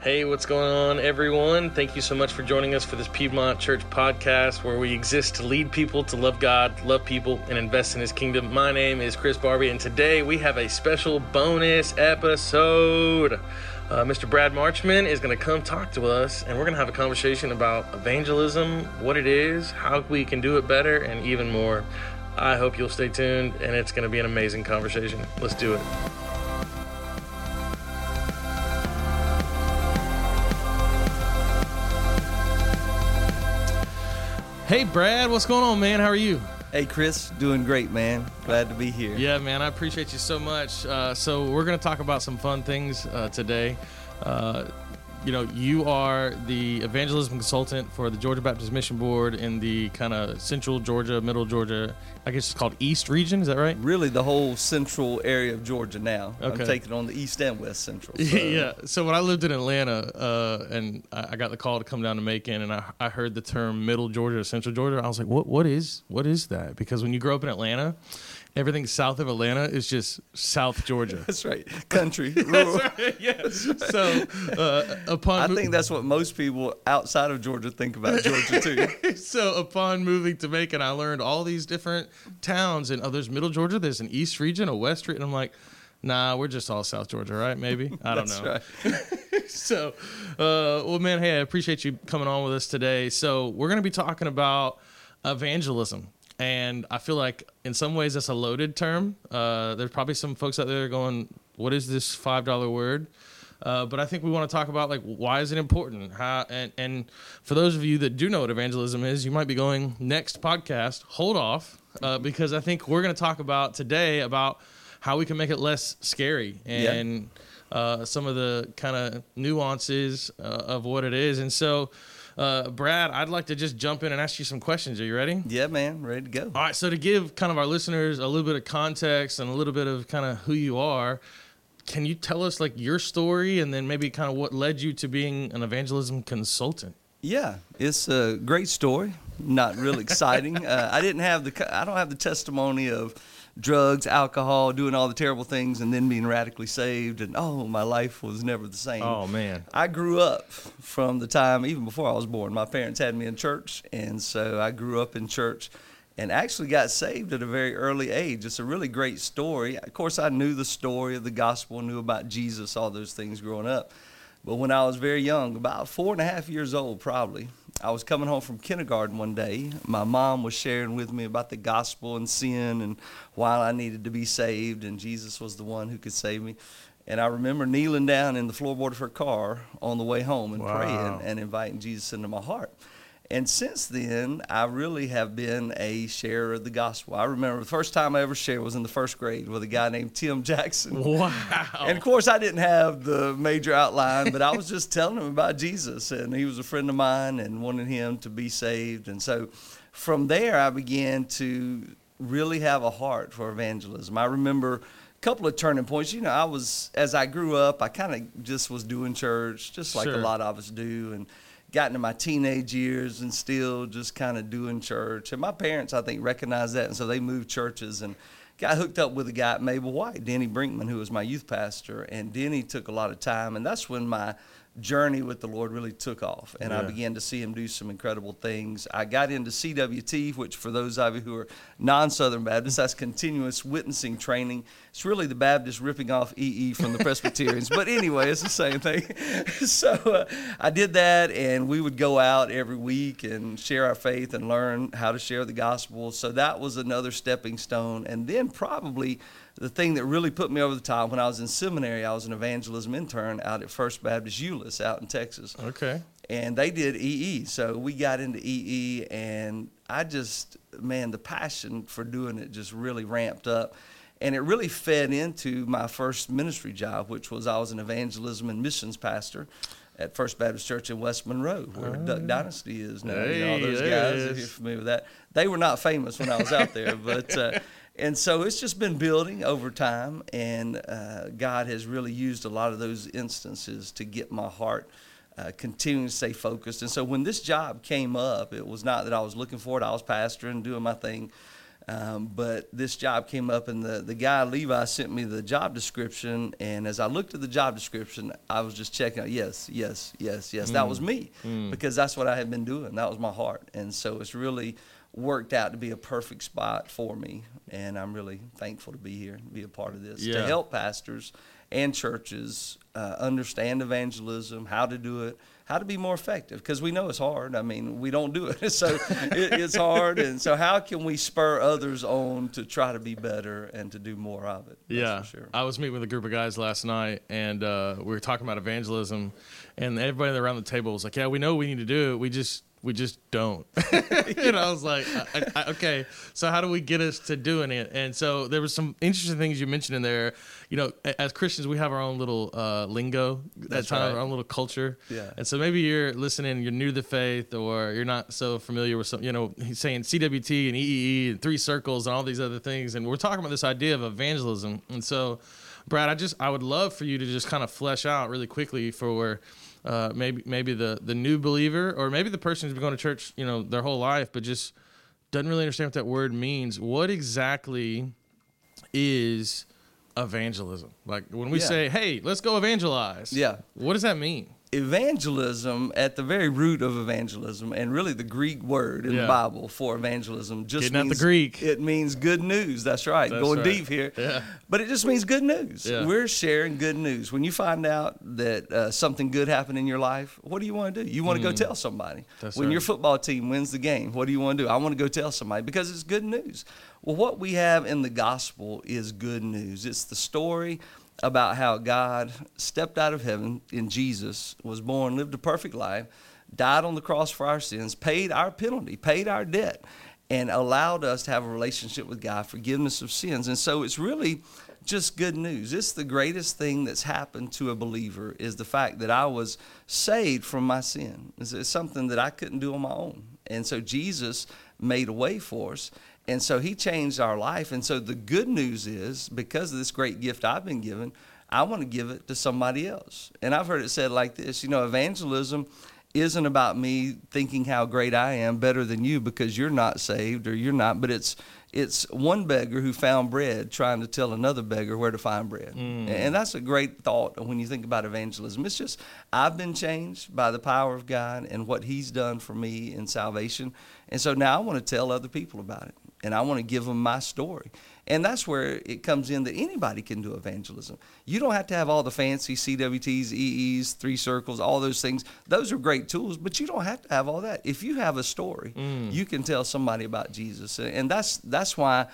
Hey, what's going on, everyone? Thank you so much for joining us for this Piedmont Church podcast where we exist to lead people to love God, love people, and invest in His kingdom. My name is Chris Barbie, and today we have a special bonus episode. Uh, Mr. Brad Marchman is going to come talk to us, and we're going to have a conversation about evangelism, what it is, how we can do it better, and even more. I hope you'll stay tuned, and it's going to be an amazing conversation. Let's do it. Hey, Brad, what's going on, man? How are you? Hey, Chris, doing great, man. Glad to be here. Yeah, man, I appreciate you so much. Uh, so, we're going to talk about some fun things uh, today. Uh, you know, you are the evangelism consultant for the Georgia Baptist Mission Board in the kind of central Georgia, middle Georgia, I guess it's called East region. Is that right? Really, the whole central area of Georgia now. Okay. I'm taking on the East and West Central. So. yeah. So when I lived in Atlanta uh, and I got the call to come down to Macon and I, I heard the term middle Georgia, central Georgia, I was like, what, what is, what is that? Because when you grow up in Atlanta, everything south of Atlanta is just South Georgia. that's right, country, rural. right, yes. Right. So uh, upon, I think that's what most people outside of Georgia think about Georgia too. so upon moving to Macon, I learned all these different towns and oh, Middle Georgia, there's an East region, a West region. I'm like. Nah, we're just all South Georgia, right? Maybe I don't know. Right. so, uh, well, man, hey, I appreciate you coming on with us today. So, we're going to be talking about evangelism and I feel like in some ways that's a loaded term. Uh, there's probably some folks out there going, "What is this five dollar word?" Uh, but I think we want to talk about like why is it important? How and and for those of you that do know what evangelism is, you might be going next podcast. Hold off uh, because I think we're going to talk about today about how we can make it less scary and yeah. uh, some of the kind of nuances uh, of what it is. And so uh, Brad, I'd like to just jump in and ask you some questions. Are you ready? Yeah, man, ready to go. All right. So to give kind of our listeners a little bit of context and a little bit of kind of who you are, can you tell us like your story and then maybe kind of what led you to being an evangelism consultant? Yeah, it's a great story. Not real exciting. uh, I didn't have the I don't have the testimony of drugs, alcohol, doing all the terrible things, and then being radically saved. And oh, my life was never the same. Oh, man. I grew up from the time, even before I was born, my parents had me in church. And so I grew up in church and actually got saved at a very early age. It's a really great story. Of course, I knew the story of the gospel, knew about Jesus, all those things growing up. But when I was very young, about four and a half years old, probably, I was coming home from kindergarten one day. My mom was sharing with me about the gospel and sin and why I needed to be saved, and Jesus was the one who could save me. And I remember kneeling down in the floorboard of her car on the way home and wow. praying and inviting Jesus into my heart. And since then, I really have been a sharer of the gospel. I remember the first time I ever shared was in the first grade with a guy named Tim Jackson. Wow. And of course, I didn't have the major outline, but I was just telling him about Jesus. And he was a friend of mine and wanted him to be saved. And so from there, I began to really have a heart for evangelism. I remember a couple of turning points. You know, I was, as I grew up, I kind of just was doing church, just like sure. a lot of us do. And got into my teenage years and still just kind of doing church. And my parents, I think, recognized that, and so they moved churches and got hooked up with a guy Mabel White, Denny Brinkman, who was my youth pastor. And Denny took a lot of time, and that's when my journey with the Lord really took off, and yeah. I began to see Him do some incredible things. I got into CWT, which for those of you who are non-Southern Baptists, that's continuous witnessing training. It's really the Baptists ripping off EE from the Presbyterians, but anyway, it's the same thing. so uh, I did that, and we would go out every week and share our faith and learn how to share the gospel. So that was another stepping stone, and then probably the thing that really put me over the top when I was in seminary, I was an evangelism intern out at First Baptist Euless out in Texas. Okay. And they did EE. So we got into EE, and I just, man, the passion for doing it just really ramped up. And it really fed into my first ministry job, which was I was an evangelism and missions pastor at First Baptist Church in West Monroe, where oh. Duck Dynasty is now. Hey, you know, all those guys, if you're familiar with that. They were not famous when I was out there, but uh, and so it's just been building over time, and uh, God has really used a lot of those instances to get my heart uh, continuing to stay focused. And so when this job came up, it was not that I was looking for it. I was pastoring, doing my thing. Um, but this job came up, and the, the guy, Levi, sent me the job description. And as I looked at the job description, I was just checking out, yes, yes, yes, yes, that was me. Because that's what I had been doing. That was my heart. And so it's really worked out to be a perfect spot for me. And I'm really thankful to be here, to be a part of this, Yeah. to help pastors and churches uh, understand evangelism, how to do it, how to be more effective. Because we know it's hard. I mean, we don't do it, so it, it's hard. And so, how can we spur others on to try to be better and to do more of it? That's yeah, for sure. I was meeting with a group of guys last night, and uh, we were talking about evangelism, and everybody around the table was like, "Yeah, we know we need to do it. We just we just don't." and I was like, I, I, "Okay, so how do we get us to doing it?" And so there was some interesting things you mentioned in there. You know, as Christians, we have our own little uh, lingo. That's That's kind right. our own little culture. Yeah. And so maybe you're listening, you're new to the faith, or you're not so familiar with some. You know, he's saying CWT and EEE and three circles and all these other things, and we're talking about this idea of evangelism. And so, Brad, I just I would love for you to just kind of flesh out really quickly for uh, maybe maybe the the new believer, or maybe the person who's been going to church, you know, their whole life, but just doesn't really understand what that word means. What exactly is evangelism? Like when we Yeah. say, "Hey, let's go evangelize." Yeah. What does that mean? Evangelism at the very root of evangelism and really the greek word in Yeah. the bible for evangelism just Getting out the means Greek. it means good news that's right That's going right. deep here Yeah. but it just means good news Yeah. we're sharing good news when you find out that uh, something good happened in your life what do you want to do you want to go tell somebody Mm. That's when right. your football team wins the game what do you want to do i want to go tell somebody because it's good news well what we have in the gospel is good news it's the story about how God stepped out of heaven in Jesus, was born, lived a perfect life, died on the cross for our sins, paid our penalty, paid our debt, and allowed us to have a relationship with God, forgiveness of sins. And so it's really just good news. It's the greatest thing that's happened to a believer is the fact that I was saved from my sin. It's, something that I couldn't do on my own. And so Jesus made a way for us. And so he changed our life. And so the good news is because of this great gift I've been given, I want to give it to somebody else. And I've heard it said like this you know, evangelism isn't about me thinking how great I am better than you because you're not saved or you're not, but it's it's one beggar who found bread trying to tell another beggar where to find bread. Mm. And that's a great thought when you think about evangelism. It's just I've been changed by the power of God and what he's done for me in salvation. And so now I want to tell other people about it and I want to give them my story. And that's where it comes in that anybody can do evangelism. You don't have to have all the fancy CWTs, EEs, three circles, all those things. Those are great tools, but you don't have to have all that. If you have a story, mm. you can tell somebody about Jesus. And that's that's why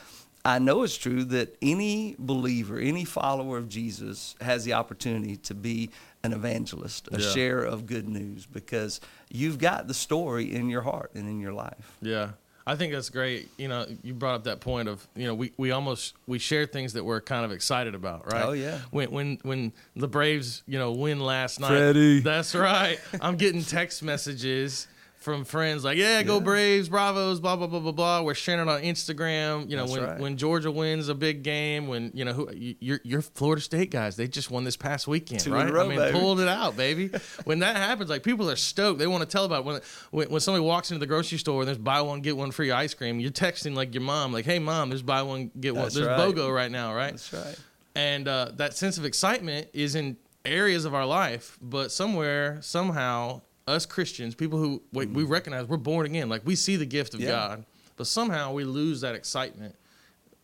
I know it's true that any believer, any follower of Jesus has the opportunity to be an evangelist, a Yeah. share of good news because you've got the story in your heart and in your life. Yeah. I think that's great. You know, you brought up that point of, you know, we, we almost we share things that we're kind of excited about, right? Oh, yeah. When when when the Braves, you know, win last night. Freddie. That's right. I'm getting text messages from friends like, "Yeah, go Yeah. Braves, Bravos, blah blah blah blah blah." We're sharing it on Instagram. You know, That's when right. when Georgia wins a big game, when you know who you- you're, you're Florida State guys, they just won this past weekend, Two right? row, I mean, baby. pulled it out, baby. when that happens, like people are stoked. They want to tell about it. when when when somebody walks into the grocery store and there's buy one get one free ice cream. You're texting like your mom, like, "Hey mom, there's buy one get one. There's right. BOGO right now, right?" That's right. and uh, that sense of excitement is in areas of our life but somewhere somehow us christians people who we, we recognize we're born again like we see the gift of Yeah. god but somehow we lose that excitement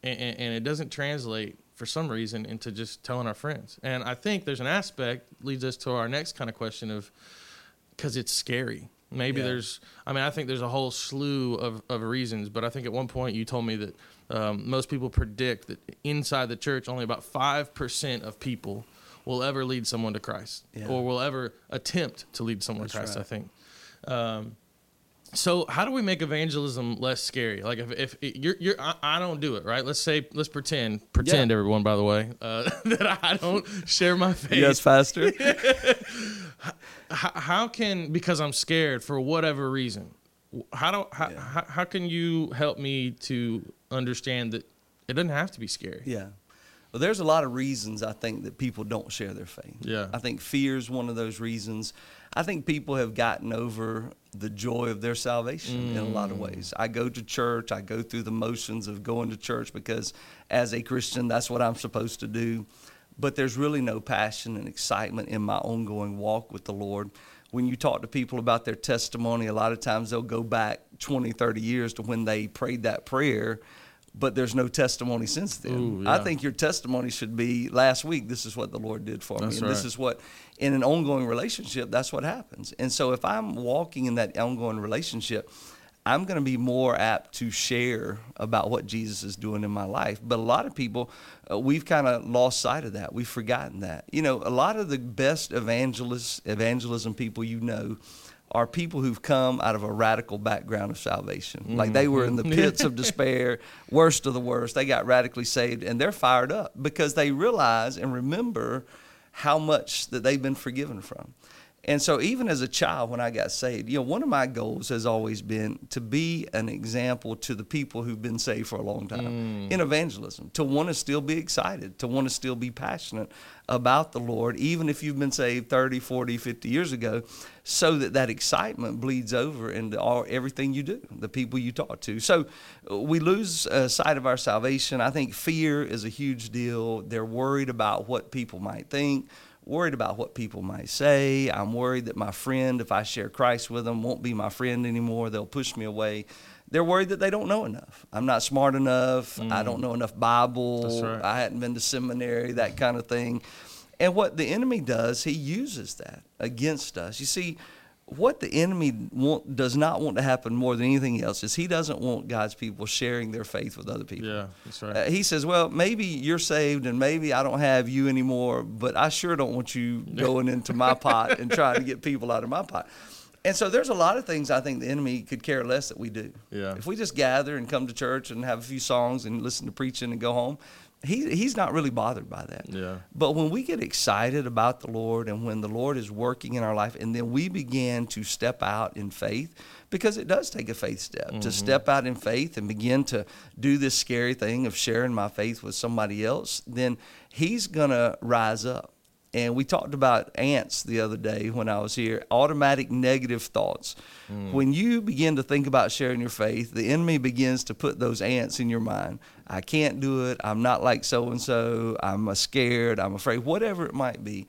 and, and, and it doesn't translate for some reason into just telling our friends and i think there's an aspect leads us to our next kind of question of because it's scary maybe Yeah. there's i mean i think there's a whole slew of, of reasons but i think at one point you told me that um, most people predict that inside the church only about 5% of people will ever lead someone to christ Yeah. or will ever attempt to lead someone That's to christ right. i think um, so how do we make evangelism less scary like if, if you're, you're I, I don't do it right let's say let's pretend pretend Yeah. everyone by the way uh, that i don't share my faith Yes, Pastor. how, how can because I'm scared for whatever reason? How do how, Yeah. how, how can you help me to understand that it doesn't have to be scary? Yeah. Well, there's a lot of reasons I think that people don't share their faith. Yeah. I think fear is one of those reasons. I think people have gotten over the joy of their salvation in a lot of Mm. ways. I go to church, I go through the motions of going to church because as a Christian, that's what I'm supposed to do. But there's really no passion and excitement in my ongoing walk with the Lord. When you talk to people about their testimony, a lot of times they'll go back 20, 30 years to when they prayed that prayer but there's no testimony since then. Ooh, I think your testimony should be last week, this is what the Lord did for me. That's And this is what, in an ongoing relationship, that's what happens. And so if I'm walking in that ongoing relationship, I'm going to be more apt to share about what Jesus is doing in my life. But a lot of people, uh, we've kind of lost sight of that. We've forgotten that. You know, a lot of the best evangelists, evangelism people you know, are people who've come out of a radical background of salvation. Like they were in the mm-hmm. pits of despair, worst of the worst. They got radically saved and they're fired up because they realize and remember how much that they've been forgiven from. And so, even as a child, when I got saved, you know, one of my goals has always been to be an example to the people who've been saved for a long time in evangelism, to want to still be excited, to want to still be passionate about the Lord, even if you've been saved 30, 40, 50 years ago, so that that excitement bleeds over into all, everything you do, the people you talk to. So, we lose uh, sight of our salvation. I think fear is a huge deal. They're worried about what people might think worried about what people might say. I'm worried that my friend, if I share Christ with them, won't be my friend anymore. They'll push me away. They're worried that they don't know enough. I'm not smart enough. I mm. don't know enough Bible. Right. I hadn't been to seminary, that kind of thing. And what the enemy does, he uses that against us. You see, what the enemy want, does not want to happen more than anything else is he doesn't want God's people sharing their faith with other people. Yeah, that's right. Uh, he says, "Well, maybe you're saved, and maybe I don't have you anymore, but I sure don't want you going into my pot and trying to get people out of my pot." And so, there's a lot of things I think the enemy could care less that we do. Yeah. If we just gather and come to church and have a few songs and listen to preaching and go home, he he's not really bothered by that. Yeah. But when we get excited about the Lord and when the Lord is working in our life, and then we begin to step out in faith, because it does take a faith step to mm-hmm. step out in faith and begin to do this scary thing of sharing my faith with somebody else, then He's going to rise up. And we talked about ants the other day when I was here automatic negative thoughts. Mm. When you begin to think about sharing your faith, the enemy begins to put those ants in your mind. I can't do it. I'm not like so and so. I'm scared. I'm afraid, whatever it might be,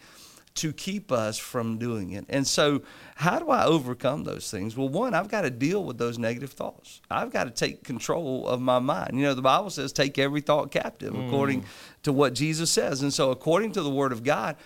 to keep us from doing it. And so, how do I overcome those things? Well, one, I've got to deal with those negative thoughts. I've got to take control of my mind. You know, the Bible says, take every thought captive mm. according to what Jesus says. And so, according to the Word of God,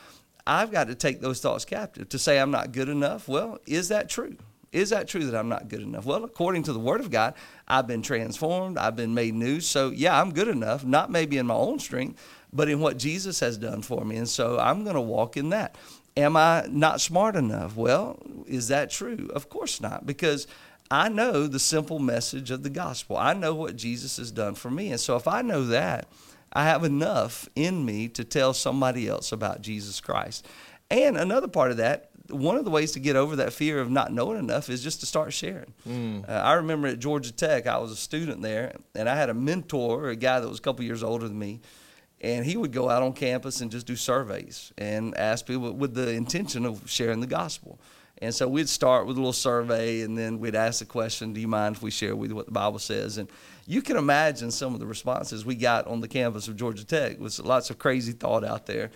I've got to take those thoughts captive. To say I'm not good enough, well, is that true? Is that true that I'm not good enough? Well, according to the Word of God, I've been transformed, I've been made new. So, yeah, I'm good enough, not maybe in my own strength, but in what Jesus has done for me. And so I'm going to walk in that. Am I not smart enough? Well, is that true? Of course not, because I know the simple message of the gospel. I know what Jesus has done for me. And so if I know that, I have enough in me to tell somebody else about Jesus Christ. And another part of that, one of the ways to get over that fear of not knowing enough is just to start sharing. Uh, I remember at Georgia Tech, I was a student there, and I had a mentor, a guy that was a couple years older than me, and he would go out on campus and just do surveys and ask people with the intention of sharing the gospel. And so we'd start with a little survey, and then we'd ask the question, "Do you mind if we share with you what the Bible says?" And you can imagine some of the responses we got on the campus of Georgia Tech was lots of crazy thought out there.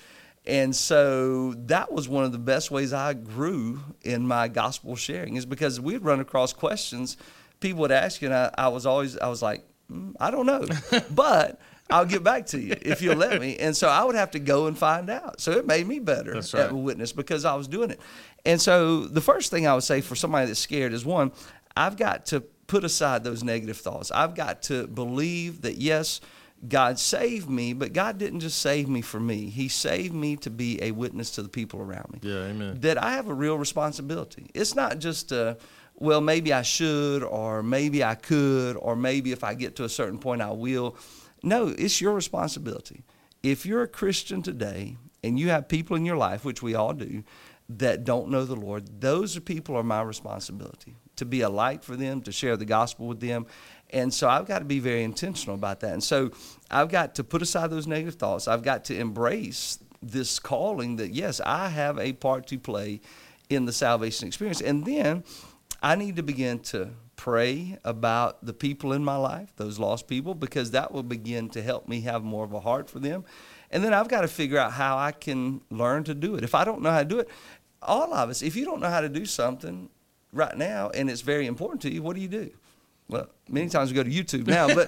And so that was one of the best ways I grew in my gospel sharing is because we'd run across questions people would ask you, and I, I was always I was like, "Mm, I don't know, but I'll get back to you if you'll let me. And so I would have to go and find out. So it made me better That's at right. witness because I was doing it. And so the first thing I would say for somebody that's scared is one, I've got to put aside those negative thoughts. I've got to believe that yes, God saved me, but God didn't just save me for me. He saved me to be a witness to the people around me Yeah, amen. that I have a real responsibility. It's not just, uh, well, maybe I should, or maybe I could, or maybe if I get to a certain point, I will. No, it's your responsibility. If you're a Christian today and you have people in your life, which we all do, that don't know the Lord, those people are my responsibility to be a light for them, to share the gospel with them. And so I've got to be very intentional about that. And so I've got to put aside those negative thoughts. I've got to embrace this calling that, yes, I have a part to play in the salvation experience. And then I need to begin to pray about the people in my life, those lost people, because that will begin to help me have more of a heart for them. And then I've got to figure out how I can learn to do it. If I don't know how to do it, all of us, if you don't know how to do something right now and it's very important to you, what do you do? well, many times we go to YouTube now, but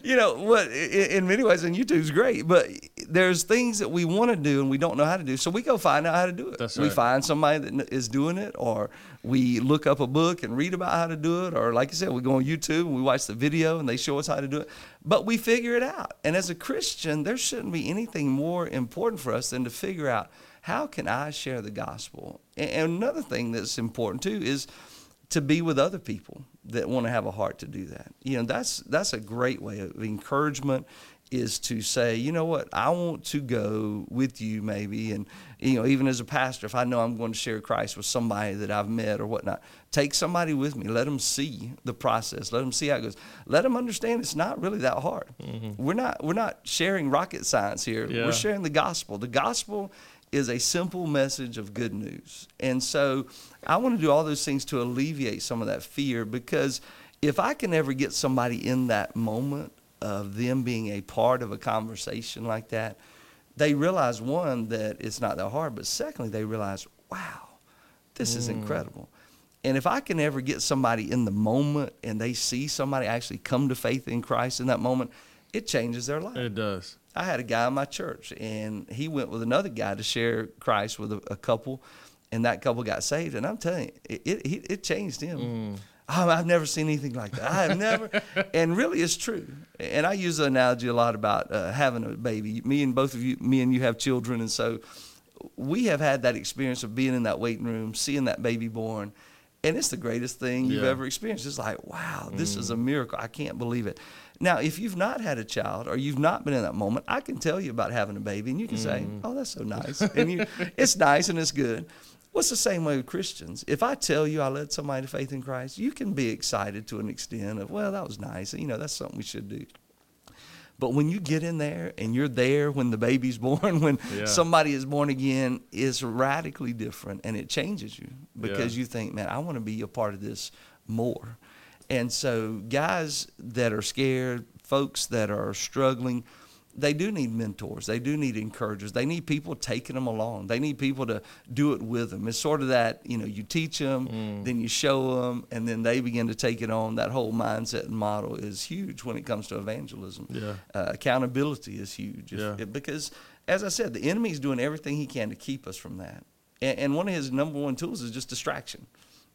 you know what? In many ways, and YouTube's great, but there's things that we want to do and we don't know how to do, so we go find out how to do it. Right. We find somebody that is doing it, or we look up a book and read about how to do it, or like I said, we go on YouTube and we watch the video and they show us how to do it, but we figure it out. And as a Christian, there shouldn't be anything more important for us than to figure out how can I share the gospel. And another thing that's important too is to be with other people that want to have a heart to do that. You know, that's that's a great way of encouragement is to say, you know what, I want to go with you maybe and you know, even as a pastor, if I know I'm going to share Christ with somebody that I've met or whatnot, take somebody with me. Let them see the process. Let them see how it goes. Let them understand it's not really that hard. Mm-hmm. We're not we're not sharing rocket science here. Yeah. We're sharing the gospel. The gospel is a simple message of good news. And so I want to do all those things to alleviate some of that fear because if I can ever get somebody in that moment of them being a part of a conversation like that, they realize one, that it's not that hard, but secondly, they realize, wow, this mm. is incredible. And if I can ever get somebody in the moment and they see somebody actually come to faith in Christ in that moment, it changes their life. It does. I had a guy in my church, and he went with another guy to share Christ with a, a couple, and that couple got saved. And I'm telling you, it it, it changed him. Mm. Oh, I've never seen anything like that. I have never, and really, it's true. And I use the analogy a lot about uh, having a baby. Me and both of you, me and you have children, and so we have had that experience of being in that waiting room, seeing that baby born, and it's the greatest thing you've ever experienced. It's like, wow, this mm. is a miracle. I can't believe it. Now, if you've not had a child or you've not been in that moment, I can tell you about having a baby, and you can mm. say, "Oh, that's so nice," and you, it's nice and it's good. What's the same way with Christians? If I tell you I led somebody to faith in Christ, you can be excited to an extent of, "Well, that was nice," you know, that's something we should do. But when you get in there and you're there when the baby's born, when yeah. somebody is born again, it's radically different and it changes you because yeah. you think, man, I want to be a part of this more. And so, guys that are scared, folks that are struggling, they do need mentors. They do need encouragers. They need people taking them along. They need people to do it with them. It's sort of that, you know, you teach them, mm. then you show them, and then they begin to take it on. That whole mindset and model is huge when it comes to evangelism. Yeah. Uh, accountability is huge. Yeah. If, because, as I said, the enemy is doing everything he can to keep us from that. And, and one of his number one tools is just distraction.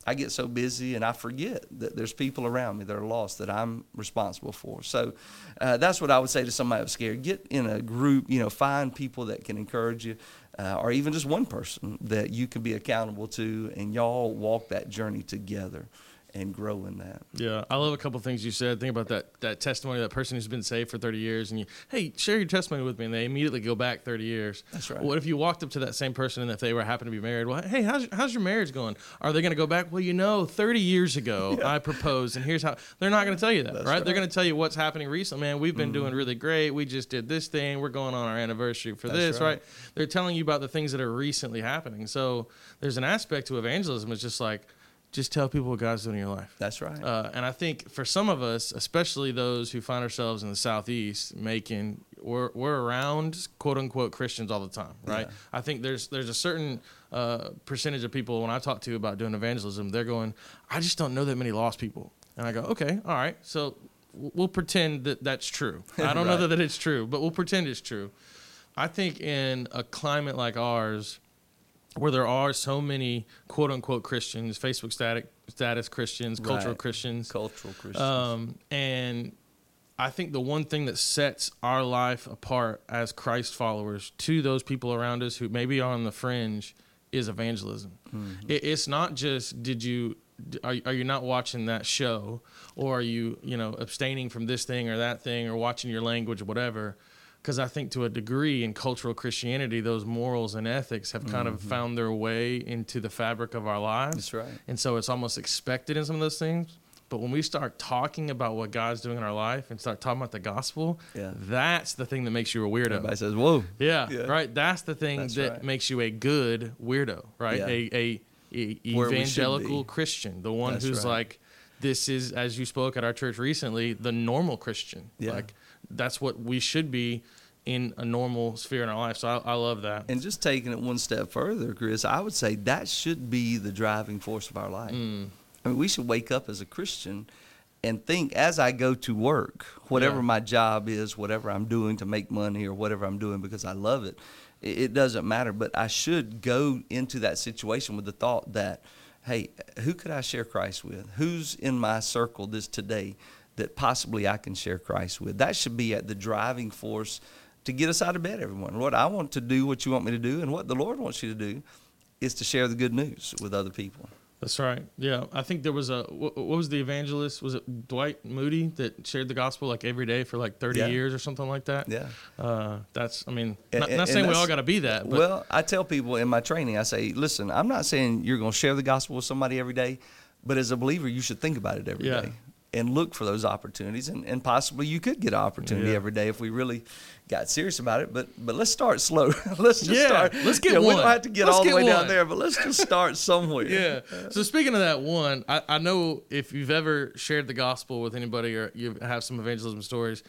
I get so busy and I forget that there's people around me that are lost that I'm responsible for. So uh, that's what I would say to somebody who's scared. Get in a group, you know, find people that can encourage you, uh, or even just one person that you can be accountable to, and y'all walk that journey together and grow in that. Yeah, I love a couple things you said. Think about that that testimony, that person who's been saved for 30 years, and you, hey, share your testimony with me, and they immediately go back 30 years. That's right. What if you walked up to that same person, and if they were happen to be married, well, hey, how's how's your marriage going? Are they going to go back? Well, you know, 30 years ago yeah. I proposed, and here's how. They're not going to tell you that, right? right? They're going to tell you what's happening recently. Man, we've been mm-hmm. doing really great. We just did this thing. We're going on our anniversary for That's this, right. right? They're telling you about the things that are recently happening. So there's an aspect to evangelism. It's just like just tell people what God's doing in your life. That's right. Uh, and I think for some of us, especially those who find ourselves in the southeast, making we're we're around quote unquote Christians all the time, right? Yeah. I think there's there's a certain uh, percentage of people when I talk to about doing evangelism, they're going, I just don't know that many lost people, and I go, okay, all right, so we'll pretend that that's true. I don't right. know that, that it's true, but we'll pretend it's true. I think in a climate like ours where there are so many quote unquote Christians, Facebook static, status Christians, cultural right. Christians, cultural Christians, um, and I think the one thing that sets our life apart as Christ followers to those people around us who maybe are on the fringe is evangelism. Mm-hmm. It, it's not just did you are, are you not watching that show or are you you know abstaining from this thing or that thing or watching your language or whatever because I think to a degree in cultural Christianity, those morals and ethics have kind mm-hmm. of found their way into the fabric of our lives. That's right. And so it's almost expected in some of those things. But when we start talking about what God's doing in our life and start talking about the gospel, Yeah. that's the thing that makes you a weirdo. Everybody says, "Whoa." Yeah, Yeah. right. That's the thing That's that right. makes you a good weirdo, right? Yeah. A, a, a Where we should evangelical. Christian, the one That's who's right. like, this is as you spoke at our church recently, the normal Christian. Yeah. Like that's what we should be in a normal sphere in our life. So I, I love that. And just taking it one step further, Chris, I would say that should be the driving force of our life. Mm. I mean, we should wake up as a Christian and think as I go to work, whatever Yeah. my job is, whatever I'm doing to make money or whatever I'm doing because I love it, it, it doesn't matter. But I should go into that situation with the thought that, hey, who could I share Christ with? Who's in my circle this today that possibly I can share Christ with? That should be at the driving force to get us out of bed every morning. Lord, I want to do what you want me to do, and what the Lord wants you to do is to share the good news with other people. That's right. Yeah, I think there was a what, was the evangelist? Was it Dwight Moody that shared the gospel like every day for like thirty Yeah. years or something like that? Yeah. Uh, that's. I mean, And- not, and- not saying we all got to be that, but well, I tell people in my training, I say, listen, I'm not saying you're going to share the gospel with somebody every day, but as a believer, you should think about it every day Yeah. And look for those opportunities. And, and possibly you could get an opportunity Yeah. every day if we really got serious about it. But but let's start slow. let's just Yeah, start. let's get you know, We one. don't have to get Let's all the get way down there, but let's just start somewhere. yeah. So speaking of that one, I, I know if you've ever shared the gospel with anybody or you have some evangelism stories,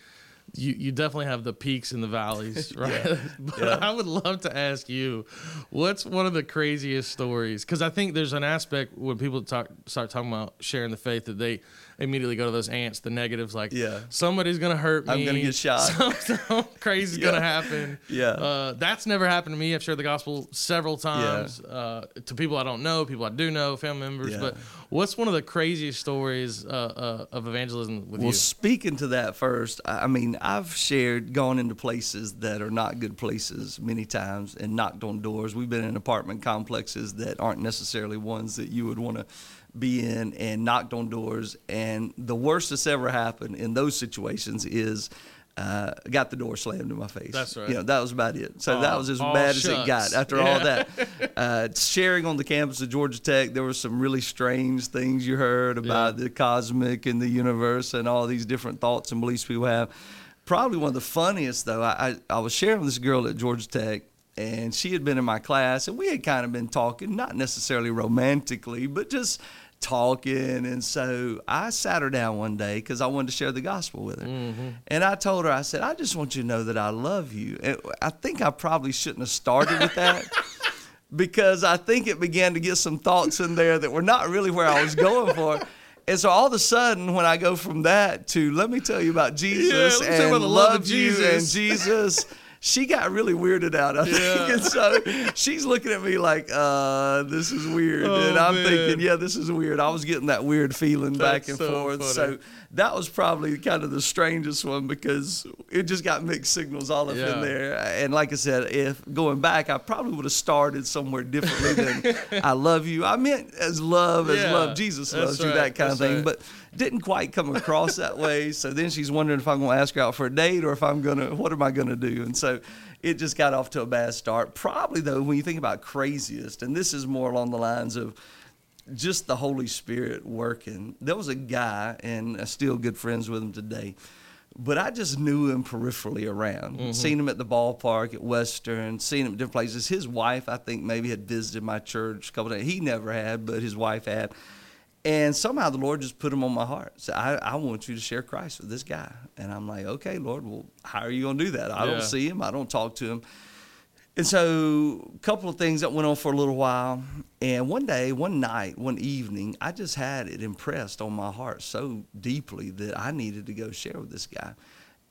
you, you definitely have the peaks and the valleys, right? but Yeah. I would love to ask you, what's one of the craziest stories? Because I think there's an aspect when people talk start talking about sharing the faith that they immediately go to those ants, the negatives, like Yeah. somebody's gonna hurt me, I'm gonna get shot. something crazy's Yeah. gonna happen. Yeah. Uh, that's never happened to me. I've shared the gospel several times uh, to people I don't know, people I do know, family members. Yeah. But what's one of the craziest stories uh, uh, of evangelism with Well, you? speaking to that first, I I mean, I've shared, gone into places that are not good places many times and knocked on doors. We've been in apartment complexes that aren't necessarily ones that you would want to be in and knocked on doors. And the worst that's ever happened in those situations is. Uh, got the door slammed in my face. That's right. You know, that was about it. So that was as bad as it got. After Yeah. all that, uh, sharing on the campus of Georgia Tech, there were some really strange things you heard about Yeah. the cosmic and the universe and all these different thoughts and beliefs people have. Probably one of the funniest though, I, I, I was sharing with this girl at Georgia Tech and she had been in my class and we had kind of been talking, not necessarily romantically, but just talking. And so I sat her down one day because I wanted to share the gospel with her. Mm-hmm. And I told her, I said, I just want you to know that I love you. And I think I probably shouldn't have started with that. because I think it began to get some thoughts in there that were not really where I was going for. And so all of a sudden, when I go from that to let me tell you about Jesus tell and about the love of love you Jesus. and Jesus, she got really weirded out. I think, Yeah. and so she's looking at me like, uh, "This is weird," Oh, and I'm man. thinking, "Yeah, this is weird." I was getting that weird feeling back and so forth. funny. So that was probably kind of the strangest one because it just got mixed signals all up Yeah. in there. And like I said, if going back, I probably would have started somewhere differently than "I love you." I meant as love as Yeah, love Jesus that's loves you, that kind of thing. right. But didn't quite come across that way. So then she's wondering if I'm going to ask her out for a date or if I'm going to, what am I going to do? And so it just got off to a bad start. Probably though, when you think about craziest, and this is more along the lines of just the Holy Spirit working. There was a guy, and I'm still good friends with him today. But I just knew him peripherally around. Mm-hmm. Seen him at the ballpark at Western, seen him at different places. His wife, I think, maybe had visited my church a couple days. He never had, but his wife had. And somehow the Lord just put him on my heart. So I, I want you to share Christ with this guy. And I'm like, okay, Lord, well, how are you going to do that? I Yeah. don't see him. I don't talk to him. And so, a couple of things that went on for a little while. And one day, one night, one evening, I just had it impressed on my heart so deeply that I needed to go share with this guy.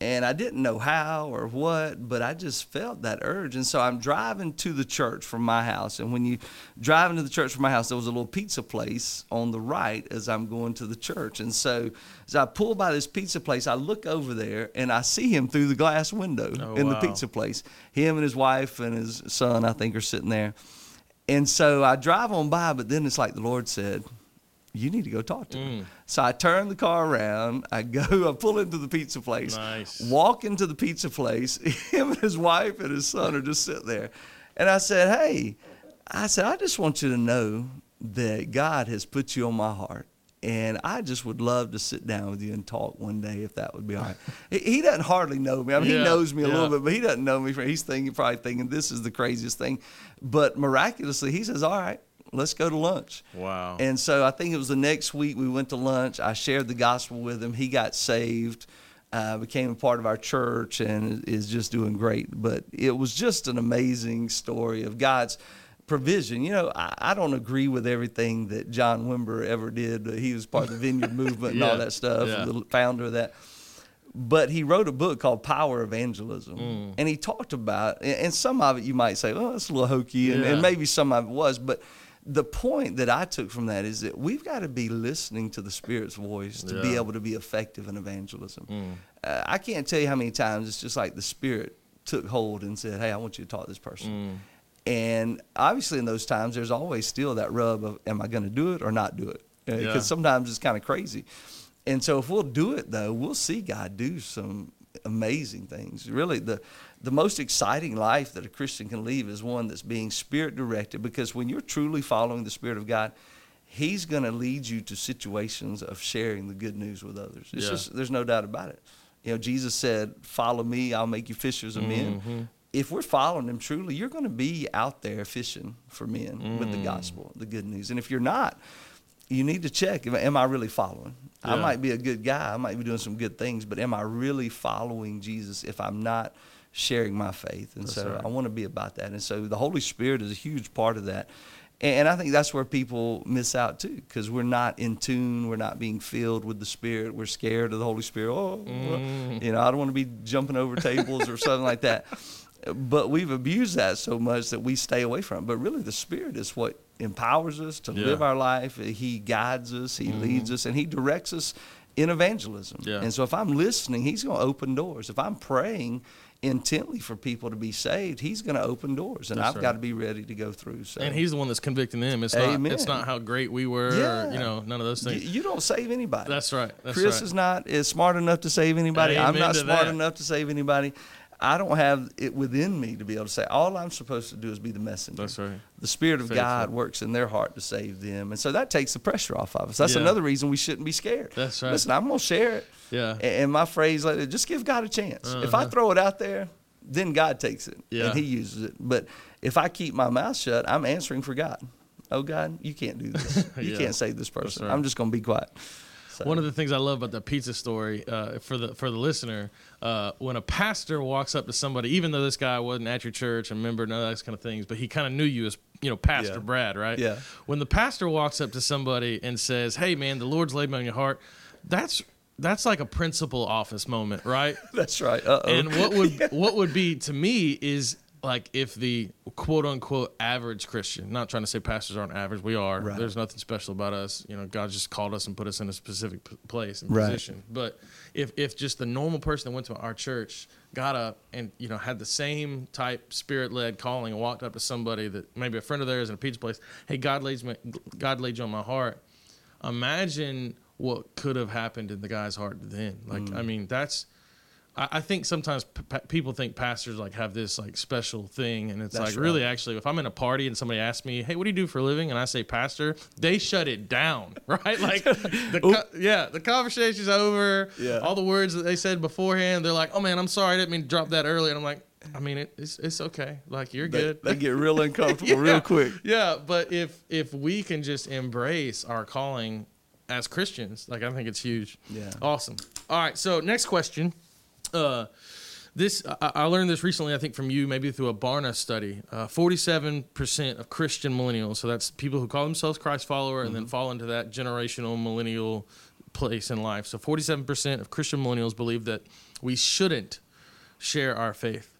And I didn't know how or what, but I just felt that urge. And so I'm driving to the church from my house. And when you drive into the church from my house, there was a little pizza place on the right as I'm going to the church. And so as I pull by this pizza place, I look over there and I see him through the glass window Oh, in the pizza place. Him and his wife and his son, I think, are sitting there. And so I drive on by, but then it's like the Lord said, You need to go talk to him. Mm. So I turn the car around, I go, I pull into the pizza place, Nice. walk into the pizza place. Him and his wife and his son are just sitting there. And I said, Hey, I said, I just want you to know that God has put you on my heart. and I just would love to sit down with you and talk one day if that would be all right. he, he doesn't hardly know me. I mean, Yeah, he knows me a yeah. little bit, but he doesn't know me. He's thinking, probably thinking, this is the craziest thing. But miraculously, he says, all right, let's go to lunch. Wow. And so I think it was the next week we went to lunch. I shared the gospel with him. He got saved, uh, became a part of our church, and is just doing great. But it was just an amazing story of God's provision. You know, I, I don't agree with everything that John Wimber ever did. He was part of the Vineyard Movement and Yeah, all that stuff, yeah. the founder of that but he wrote a book called Power Evangelism, Mm. and he talked about, and and some of it you might say, "Oh, that's a little hokey," and, Yeah. and maybe some of it was, but the point that I took from that is that we've got to be listening to the Spirit's voice to be able to be effective in evangelism. Mm. Uh, I can't tell you how many times it's just like the Spirit took hold and said, "Hey, I want you to talk to this person." Mm. And obviously, in those times, there's always still that rub of, am I going to do it or not do it? Because Yeah. sometimes it's kind of crazy. And so, if we'll do it, though, we'll see God do some amazing things. Really, the the most exciting life that a Christian can live is one that's being spirit directed. Because when you're truly following the Spirit of God, He's going to lead you to situations of sharing the good news with others. It's Yeah. just there's no doubt about it. You know, Jesus said, "Follow me, I'll make you fishers of men." Mhm. if we're following him truly, you're going to be out there fishing for men with the Mm. gospel, the good news. And if you're not, you need to check: Am I really following? I might be a good guy, I might be doing some good things, but am I really following Jesus? If I'm not sharing my faith, and That's so right. I want to be about that. And so the Holy Spirit is a huge part of that. And I think that's where people miss out too, because we're not in tune. We're not being filled with the Spirit. We're scared of the Holy Spirit. Oh, Mm. you know, I don't want to be jumping over tables or something like that. But we've abused that so much that we stay away from it. But really, the Spirit is what empowers us to live our life. He guides us, He mm-hmm. leads us, and He directs us in evangelism. Yeah. And so if I'm listening, He's going to open doors. If I'm praying intently for people to be saved, He's going to open doors. And That's I've right. got to be ready to go through. So. And he's the one that's convicting them. It's not. It's not how great we were. Or, you know, none of those things. you don't save anybody. That's right. That's Chris right. is not is smart enough to save anybody. I'm not smart that. enough to save anybody. I don't have it within me to be able to say all I'm supposed to do is be the messenger. That's right. The Spirit of Faithful. God works in their heart to save them, and so that takes the pressure off of us. That's Yeah. another reason we shouldn't be scared. That's right. Listen, I'm gonna share it. Yeah. And my phrase like just give God a chance. If I Uh-huh. throw it out there, then God takes it Yeah. and He uses it. But if I keep my mouth shut, I'm answering for God. Oh God, you can't do this. You Yeah. can't save this person. right. I'm just gonna be quiet. So- One of the things I love about the pizza story uh, for the for the listener, uh, when a pastor walks up to somebody, even though this guy wasn't at your church and member, none of those kind of things, but he kind of knew you as you know Pastor Yeah. Brad, right? Yeah. When the pastor walks up to somebody and says, "Hey, man, the Lord's laid me on your heart," that's that's like a principal office moment, right? That's right. Uh oh. And what would what would be to me is like if the quote unquote average Christian, not trying to say pastors aren't average, we are. Right. There's nothing special about us. You know, God just called us and put us in a specific p- place and Right. position. But if if just the normal person that went to our church got up and you know had the same type spirit led calling and walked up to somebody that maybe a friend of theirs in a pizza place, hey, God lays me, God laid you on my heart. Imagine what could have happened in the guy's heart then. Like, Mm. I mean, that's. I I think sometimes p- p- people think pastors like have this like special thing, and it's That's like really actually, if I'm in a party and somebody asks me, "Hey, what do you do for a living?" and I say pastor, they shut it down, right? Like, the co- yeah, the conversation's over. Yeah. all the words that they said beforehand, they're like, "Oh man, I'm sorry, I didn't mean to drop that early," and I'm like, "I mean, it, it's it's okay. Like, you're they, good." they get real uncomfortable Yeah. real quick. Yeah, but if if we can just embrace our calling as Christians, like I think it's huge. Yeah. Awesome. All right. So next question. Uh, this I, I learned this recently. I think from you, maybe through a Barna study. Uh, Forty-seven percent of Christian millennials, so that's people who call themselves Christ follower and then fall into that generational millennial place in life. So forty-seven percent of Christian millennials believe that we shouldn't share our faith.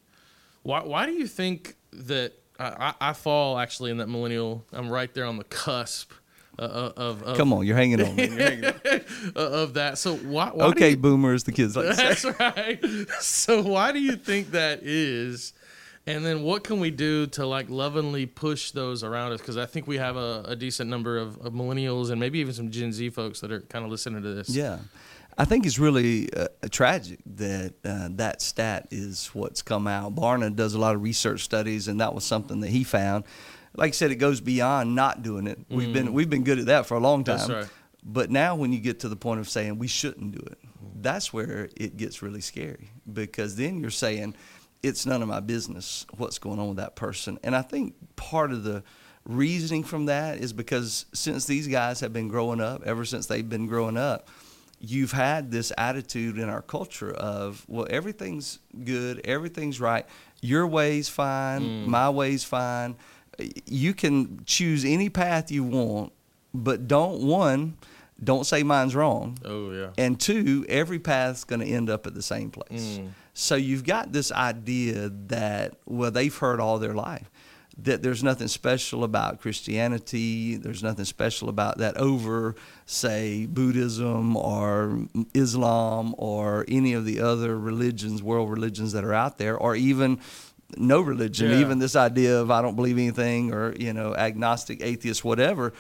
Why, why do you think that I, I I fall actually in that millennial? I'm right there on the cusp uh, of of, Come on, you're hanging on. You're hanging on. uh, of that. So why? why okay, you- boomers, the kids like that's right. So why do you think that is? And then what can we do to like lovingly push those around us? Because I think we have a, a decent number of, of millennials and maybe even some Gen Z folks that are kind of listening to this. Yeah. I think it's really uh, tragic that uh, that stat is what's come out. Barna does a lot of research studies, and that was something that he found. Like I said, it goes beyond not doing it. We've been we've been good at that for a long time. Mm. That's right. But now, when you get to the point of saying we shouldn't do it, that's where it gets really scary because then you're saying it's none of my business what's going on with that person. And I think part of the reasoning from that is because since these guys have been growing up, ever since they've been growing up, you've had this attitude in our culture of, well, everything's good, everything's right. Your way's fine, mm. my way's fine. You can choose any path you want, but don't one, don't say mine's wrong. Oh yeah. And two, every path's going to end up at the same place. Mm. So you've got this idea that well they've heard all their life that there's nothing special about Christianity, there's nothing special about that over say Buddhism or Islam or any of the other religions, world religions that are out there or even no religion, yeah. even this idea of I don't believe anything or you know agnostic, atheist, whatever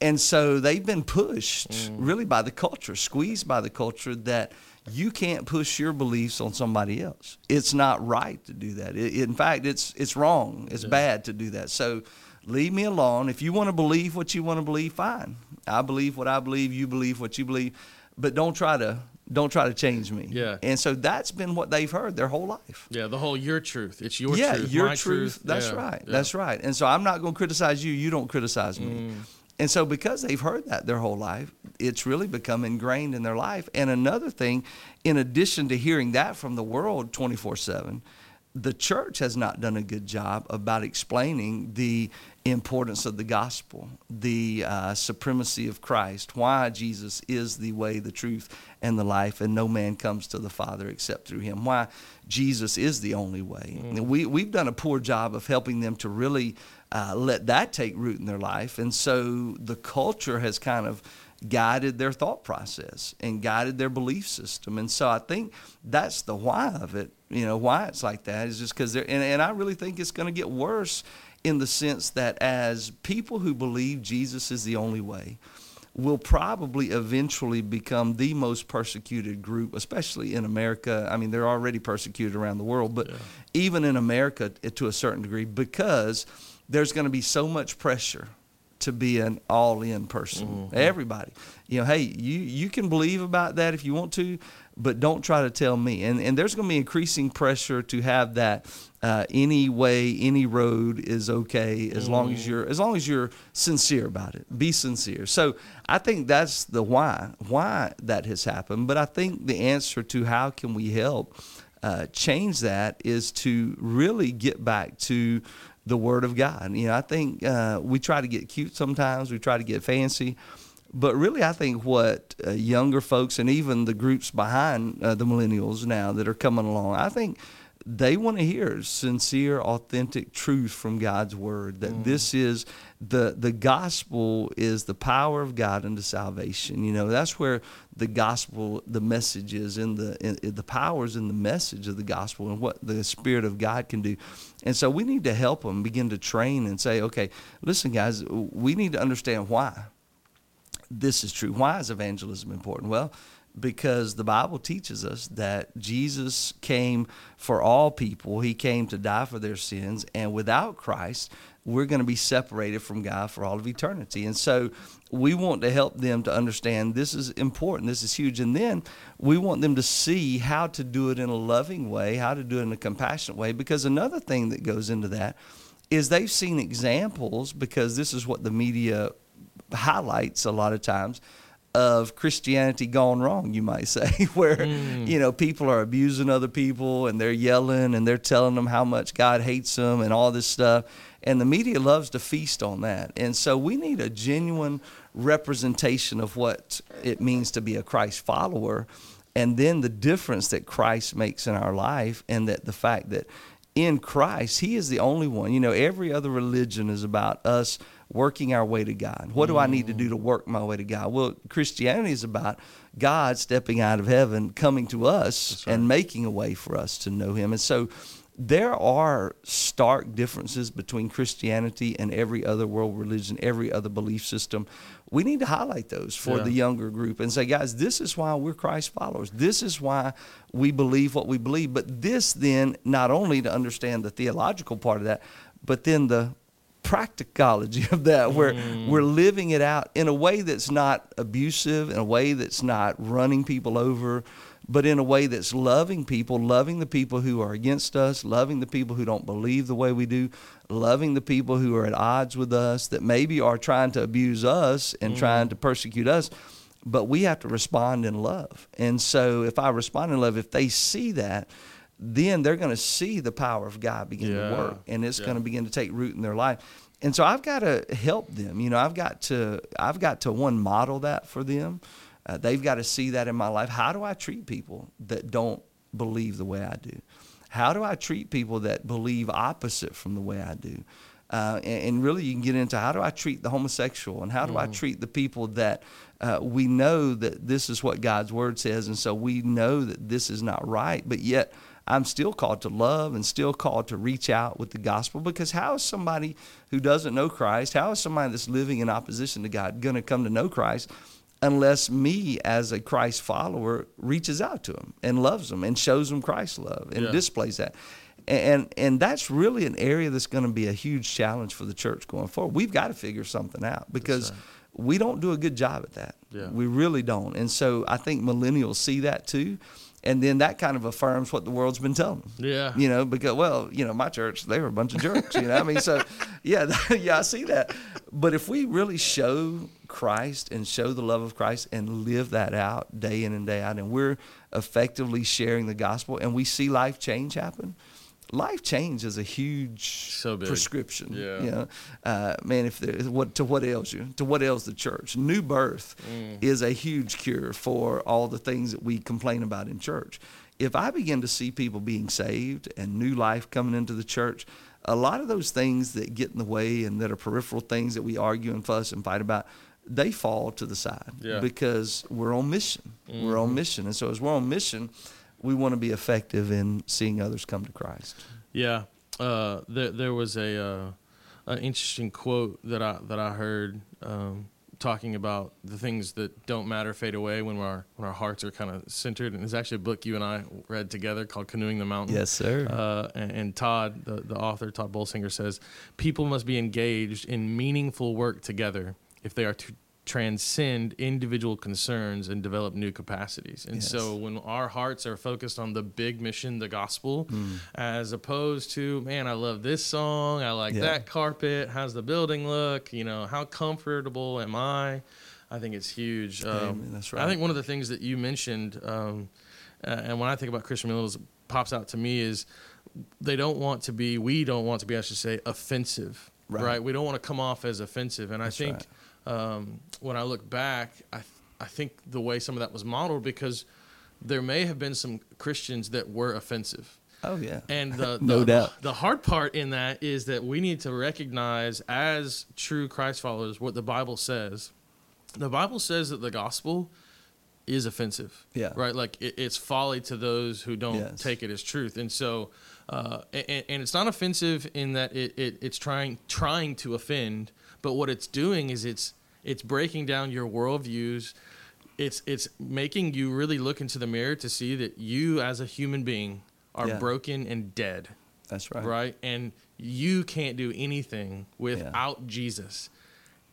and so they've been pushed mm. really by the culture, squeezed by the culture that you can't push your beliefs on somebody else. It's not right to do that. It, in fact, it's it's wrong. It's yeah. bad to do that. So leave me alone. If you want to believe what you want to believe, fine. I believe what I believe. You believe what you believe, but don't try to don't try to change me. Yeah. And so that's been what they've heard their whole life. Yeah, the whole your truth. It's your yeah, truth. your truth. truth. That's yeah. right. Yeah. That's right. And so I'm not going to criticize you. You don't criticize me. Mm. And so, because they've heard that their whole life, it's really become ingrained in their life. And another thing, in addition to hearing that from the world 24 7, the church has not done a good job about explaining the importance of the gospel, the uh, supremacy of Christ, why Jesus is the way, the truth, and the life, and no man comes to the Father except through him, why Jesus is the only way. Mm. We, we've done a poor job of helping them to really uh, let that take root in their life. And so the culture has kind of guided their thought process and guided their belief system. And so I think that's the why of it. You know, why it's like that is just because they're, and, and I really think it's going to get worse in the sense that as people who believe Jesus is the only way, will probably eventually become the most persecuted group, especially in America. I mean, they're already persecuted around the world, but yeah. even in America to a certain degree, because there's going to be so much pressure to be an all-in person. Mm-hmm. Everybody, you know, hey, you you can believe about that if you want to, but don't try to tell me. And and there's going to be increasing pressure to have that. Uh, any way, any road is okay as long as mm-hmm. you're as long as you're sincere about it. Be sincere. So I think that's the why why that has happened. But I think the answer to how can we help uh, change that is to really get back to the Word of God. You know, I think uh, we try to get cute sometimes, we try to get fancy, but really, I think what uh, younger folks and even the groups behind uh, the millennials now that are coming along, I think they want to hear sincere, authentic truth from God's word. That mm. this is the the gospel is the power of God unto salvation. You know that's where the gospel, the message is in the in, in the powers in the message of the gospel and what the Spirit of God can do. And so we need to help them begin to train and say, okay, listen, guys, we need to understand why this is true. Why is evangelism important? Well because the Bible teaches us that Jesus came for all people. He came to die for their sins, and without Christ, we're going to be separated from God for all of eternity. And so we want to help them to understand this is important, this is huge. And then we want them to see how to do it in a loving way, how to do it in a compassionate way, because another thing that goes into that is they've seen examples, because this is what the media highlights a lot of times of Christianity gone wrong, you might say, where mm. you know people are abusing other people and they're yelling and they're telling them how much God hates them and all this stuff, and the media loves to feast on that. And so we need a genuine representation of what it means to be a Christ follower, and then the difference that Christ makes in our life, and that the fact that in Christ He is the only one. You know, every other religion is about us working our way to God. What do I need to do to work my way to God? Well, Christianity is about God stepping out of heaven, coming to us, right. and making a way for us to know Him. And so there are stark differences between Christianity and every other world religion, every other belief system. We need to highlight those for yeah. the younger group and say, guys, this is why we're Christ followers. This is why we believe what we believe. But this then, not only to understand the theological part of that, but then the practicology of that where mm. we're living it out in a way that's not abusive in a way that's not running people over but in a way that's loving people loving the people who are against us loving the people who don't believe the way we do loving the people who are at odds with us that maybe are trying to abuse us and mm. trying to persecute us but we have to respond in love and so if i respond in love if they see that then they're going to see the power of God begin yeah. to work and it's yeah. going to begin to take root in their life. And so I've got to help them. You know, I've got to I've got to one model that for them. Uh, they've got to see that in my life. How do I treat people that don't believe the way I do? How do I treat people that believe opposite from the way I do? Uh, and, and, really, you can get into how do I treat the homosexual and how do mm. I treat the people that uh, we know that this is what God's word says, and so we know that this is not right, but yet I'm still called to love and still called to reach out with the gospel because how is somebody who doesn't know Christ, how is somebody that's living in opposition to God going to come to know Christ unless me as a Christ follower reaches out to them and loves them and shows them Christ's love and yeah. displays that? And, and that's really an area that's going to be a huge challenge for the church going forward. We've got to figure something out because we don't do a good job at that. Yeah. We really don't. And so I think millennials see that too and then that kind of affirms what the world's been telling them. Yeah. You know, because well, you know, my church they were a bunch of jerks. You know, I mean, so yeah, yeah, I see that. But if we really show Christ and show the love of Christ and live that out day in and day out, and we're effectively sharing the gospel, and we see life change happen, life change is a huge so prescription. Yeah. You know, uh, man, if there, what to what ails you, to what ails the church, new birth mm. is a huge cure for all the things that we complain about in church. If I begin to see people being saved and new life coming into the church, a lot of those things that get in the way and that are peripheral things that we argue and fuss and fight about, they fall to the side yeah. because we're on mission. Mm-hmm. We're on mm-hmm. mission, and so as we're on mission we want to be effective in seeing others come to Christ. Yeah, uh, there there was a uh, an interesting quote that I that I heard um, talking about the things that don't matter fade away when our when our hearts are kind of centered. And it's actually a book you and I read together called Canoeing the Mountain. Yes, sir. Uh, and, and, Tod, the, the author, Tod Bolsinger says, people must be engaged in meaningful work together if they are to transcend individual concerns and develop new capacities. And yes. so when our hearts are focused on the big mission, the gospel, mm. as opposed to, man, I love this song, I like yeah. that carpet, how's the building look, you know, how comfortable am I? I think it's huge. Um, that's right. I think one of the things that you mentioned, um, uh, and when I think about Christian millennials, pops out to me is they don't want to be, we don't want to be, I should say, offensive. Right. right? We don't want to come off as offensive. And that's I think right um, when I look back, I, th- I think the way some of that was modeled because there may have been some Christians that were offensive. Oh yeah, and the, no the, doubt. The hard part in that is that we need to recognize as true Christ followers what the Bible says. The Bible says that the gospel is offensive. Yeah. Right. Like it, it's folly to those who don't yes. take it as truth, and so uh, and, and, it's not offensive in that it, it it's trying trying to offend, but what it's doing is it's it's breaking down your worldviews. It's it's making you really look into the mirror to see that you as a human being are yeah. broken and dead. That's right. Right? And you can't do anything without yeah. Jesus.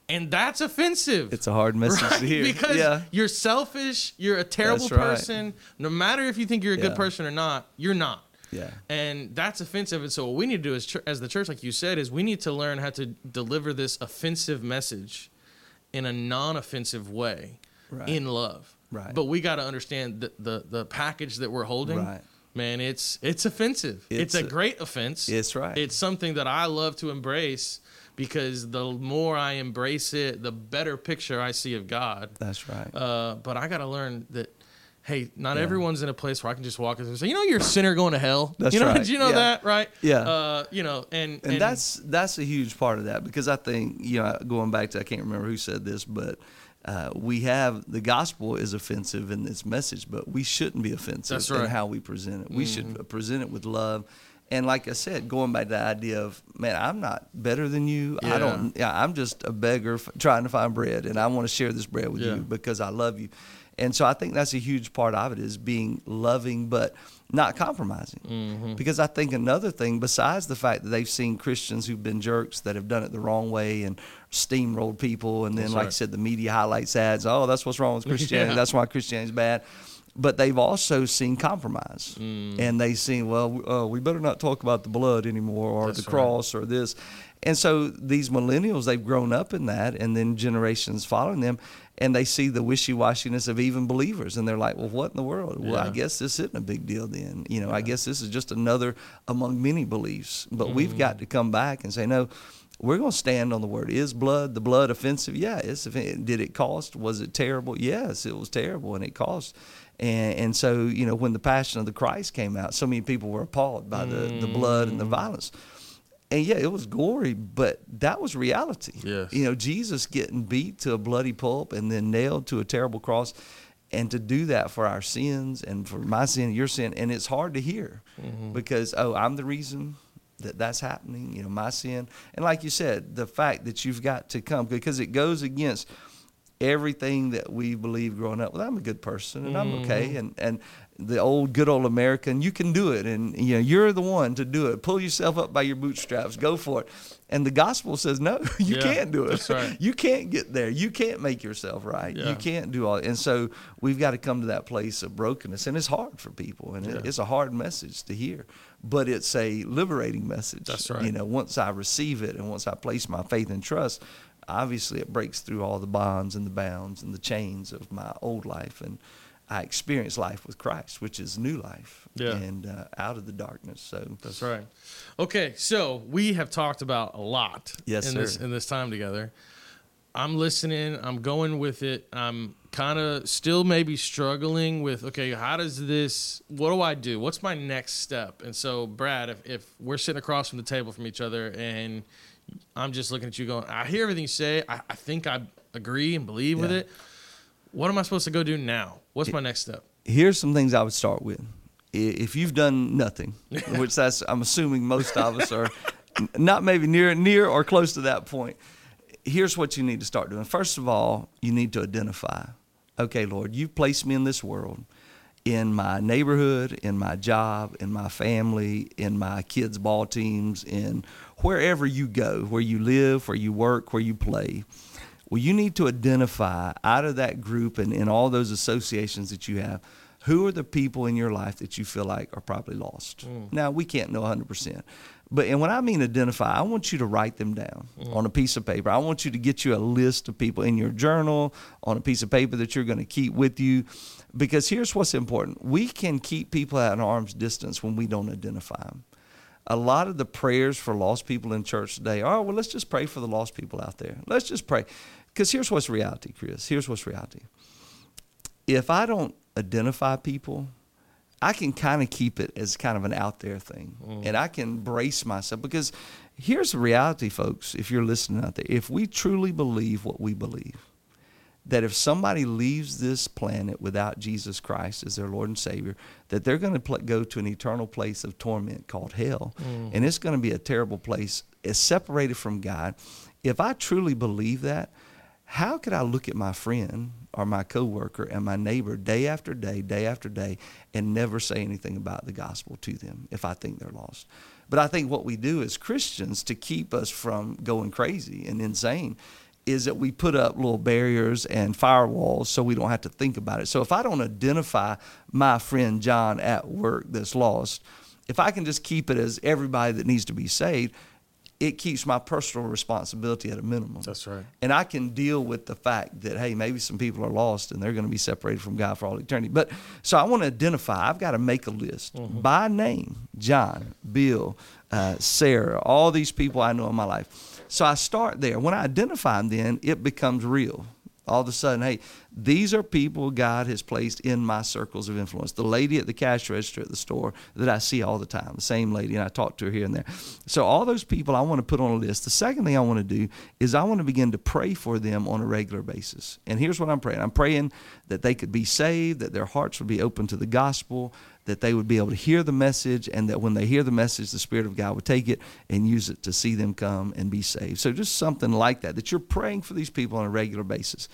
And that's offensive. It's a hard message right? to hear. Because yeah. you're selfish, you're a terrible person. No matter if you think you're a good person or not, you're not. Yeah. And that's offensive. And so what we need to do as, as the church, like you said, is we need to learn how to deliver this offensive message in a non-offensive way right. in love. Right. But we got to understand the, the the package that we're holding. Right. Man, it's it's offensive. It's, it's a, a great offense. It's right. It's something that I love to embrace because the more I embrace it, the better picture I see of God. That's right. Uh, but I got to learn that hey, not yeah. everyone's in a place where I can just walk in and say, you know, you're a sinner going to hell. That's you know, right. Did you know yeah. that, right? Yeah. Uh, you know, and, and, and that's that's a huge part of that because I think you know going back to I can't remember who said this, but. Uh, we have the gospel is offensive in its message, but we shouldn't be offensive right. in how we present it. We mm-hmm. should present it with love. And like I said, going back to the idea of, man, I'm not better than you. Yeah. I don't. Yeah, I'm just a beggar f- trying to find bread, and I want to share this bread with you because I love you And so I think that's a huge part of it is being loving, but not compromising. Mm-hmm. Because I think another thing, besides the fact that they've seen Christians who've been jerks that have done it the wrong way and steamrolled people, and then, That's like right. I said, the media highlights ads. Oh, that's what's wrong with Christianity. Yeah. That's why Christianity's bad. But they've also seen compromise, Mm. and they've seen, well, uh, we better not talk about the blood anymore, or That's the right. cross, or this. And so these millennials, they've grown up in that, and then generations following them, and they see the wishy-washiness of even believers, and they're like, "Well, what in the world? Well, I guess this isn't a big deal then. You know, I guess this is just another among many beliefs. But Mm-hmm. we've got to come back and say, no, we're going to stand on the word. Is blood the blood offensive? Yeah. It's did it cost? Was it terrible? Yes, it was terrible, and it cost. And, and so, you know, when the Passion of the Christ came out, so many people were appalled by the, the blood Mm. and the violence. And yeah, it was gory, but that was reality. Yes. You know, Jesus getting beat to a bloody pulp and then nailed to a terrible cross. And to do that for our sins and for my sin, your sin, and it's hard to hear mm-hmm. because, oh, I'm the reason that that's happening, you know, my sin. And like you said, the fact that you've got to come because it goes against everything that we believe growing up. Well, I'm a good person and I'm okay. Mm-hmm. And and the old good old American, you can do it, and you know you're the one to do it. Pull yourself up by your bootstraps, go for it. And the gospel says no, you Yeah, can't do it. right. You can't get there. You can't make yourself right. Yeah. You can't do all. And so we've got to come to that place of brokenness, and it's hard for people, and Yeah. it's a hard message to hear, but it's a liberating message. That's right. You know, once I receive it, and once I place my faith and trust, obviously it breaks through all the bonds and the bounds and the chains of my old life, and I experience life with Christ, which is new life, Yeah. and uh, out of the darkness. So That's right. Okay, so we have talked about a lot Yes, in sir. this in this time together. I'm listening, I'm going with it. I'm kind of still maybe struggling with okay, how does this what do I do? What's my next step? And so Brad, if, if we're sitting across from the table from each other and I'm just looking at you going, I hear everything you say, I, I think I agree and believe with it. What am I supposed to go do now? What's my next step? here's some things I would start with. If you've done nothing, which that's I'm assuming most of us are not maybe near near or close to that point. Here's what you need to start doing. First of all, you need to identify. Okay, Lord, you've placed me in this world, in my neighborhood, in my job, in my family, in my kids' ball teams, in wherever you go, where you live, where you work, where you play. Well, you need to identify out of that group and in all those associations that you have, who are the people in your life that you feel like are probably lost. Mm. Now, we can't know 100%. But and when I mean identify, I want you to write them down mm. on a piece of paper. I want you to get you a list of people in your journal on a piece of paper that you're going to keep with you. Because here's what's important we can keep people at an arm's distance when we don't identify them a lot of the prayers for lost people in church today are, well, let's just pray for the lost people out there. Let's just pray. Because here's what's reality, Chris. Here's what's reality. If I don't identify people, I can kind of keep it as kind of an out there thing. Mm. And I can brace myself because here's the reality, folks, if you're listening out there. If we truly believe what we believe, that if somebody leaves this planet without Jesus Christ as their Lord and Savior, that they're going to pl- go to an eternal place of torment called hell, mm. and it's going to be a terrible place. It's separated from God. If I truly believe that, how could I look at my friend or my coworker and my neighbor day after day, day after day, and never say anything about the gospel to them if I think they're lost? But I think what we do as Christians to keep us from going crazy and insane is that we put up little barriers and firewalls so we don't have to think about it. So if I don't identify my friend John at work that's lost, if I can just keep it as everybody that needs to be saved, it keeps my personal responsibility at a minimum. That's right. And I can deal with the fact that, hey, maybe some people are lost and they're going to be separated from God for all eternity. But so I want to identify, I've got to make a list by name John, Bill, uh, Sarah, all these people I know in my life. So I start there. When I identify them, then it becomes real. All of a sudden, hey, these are people God has placed in my circles of influence. The lady at the cash register at the store that I see all the time, the same lady, and I talk to her here and there. So, all those people I want to put on a list. The second thing I want to do is I want to begin to pray for them on a regular basis. And here's what I'm praying I'm praying that they could be saved, that their hearts would be open to the gospel, that they would be able to hear the message, and that when they hear the message, the Spirit of God would take it and use it to see them come and be saved. So, just something like that, that you're praying for these people on a regular basis.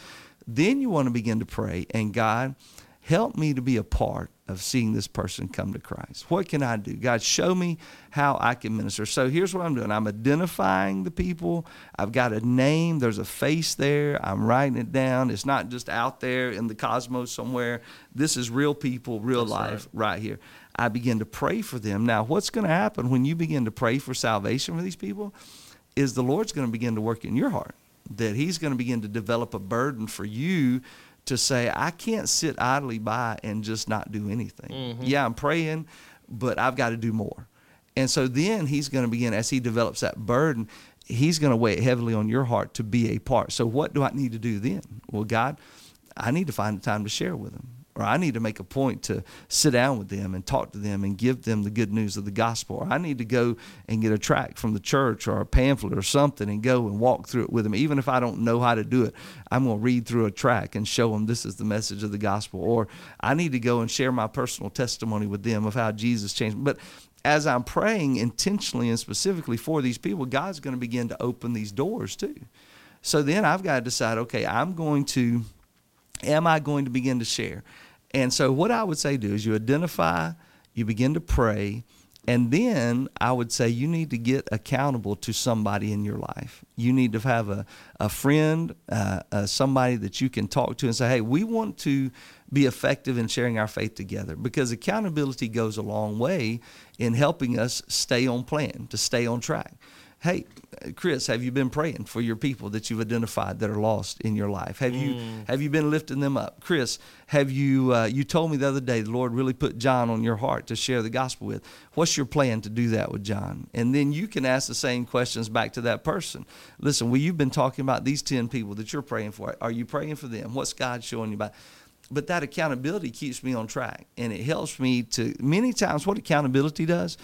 Then you want to begin to pray, and God, help me to be a part of seeing this person come to Christ. What can I do? God, show me how I can minister. So here's what I'm doing I'm identifying the people. I've got a name, there's a face there. I'm writing it down. It's not just out there in the cosmos somewhere. This is real people, real That's life right. right here. I begin to pray for them. Now, what's going to happen when you begin to pray for salvation for these people is the Lord's going to begin to work in your heart. That He's going to begin to develop a burden for you to say, I can't sit idly by and just not do anything. Mm-hmm. Yeah, I'm praying, but I've got to do more. And so then he's going to begin, as he develops that burden, he's going to weigh it heavily on your heart to be a part. So what do I need to do then? Well, God, I need to find a time to share with him or I need to make a point to sit down with them and talk to them and give them the good news of the gospel. Or I need to go and get a tract from the church or a pamphlet or something and go and walk through it with them. Even if I don't know how to do it, I'm going to read through a tract and show them this is the message of the gospel. Or I need to go and share my personal testimony with them of how Jesus changed. But as I'm praying intentionally and specifically for these people, God's going to begin to open these doors too. So then I've got to decide okay, I'm going to am I going to begin to share? And so, what I would say do is you identify, you begin to pray, and then I would say you need to get accountable to somebody in your life. You need to have a, a friend, uh, uh, somebody that you can talk to and say, hey, we want to be effective in sharing our faith together because accountability goes a long way in helping us stay on plan, to stay on track. Hey, Chris, have you been praying for your people that you've identified that are lost in your life? Have you mm. have you been lifting them up? Chris, have you uh, you told me the other day the Lord really put John on your heart to share the gospel with. What's your plan to do that with John? And then you can ask the same questions back to that person. Listen, well, you've been talking about these 10 people that you're praying for. Are you praying for them? What's God showing you about? But that accountability keeps me on track and it helps me to many times what accountability does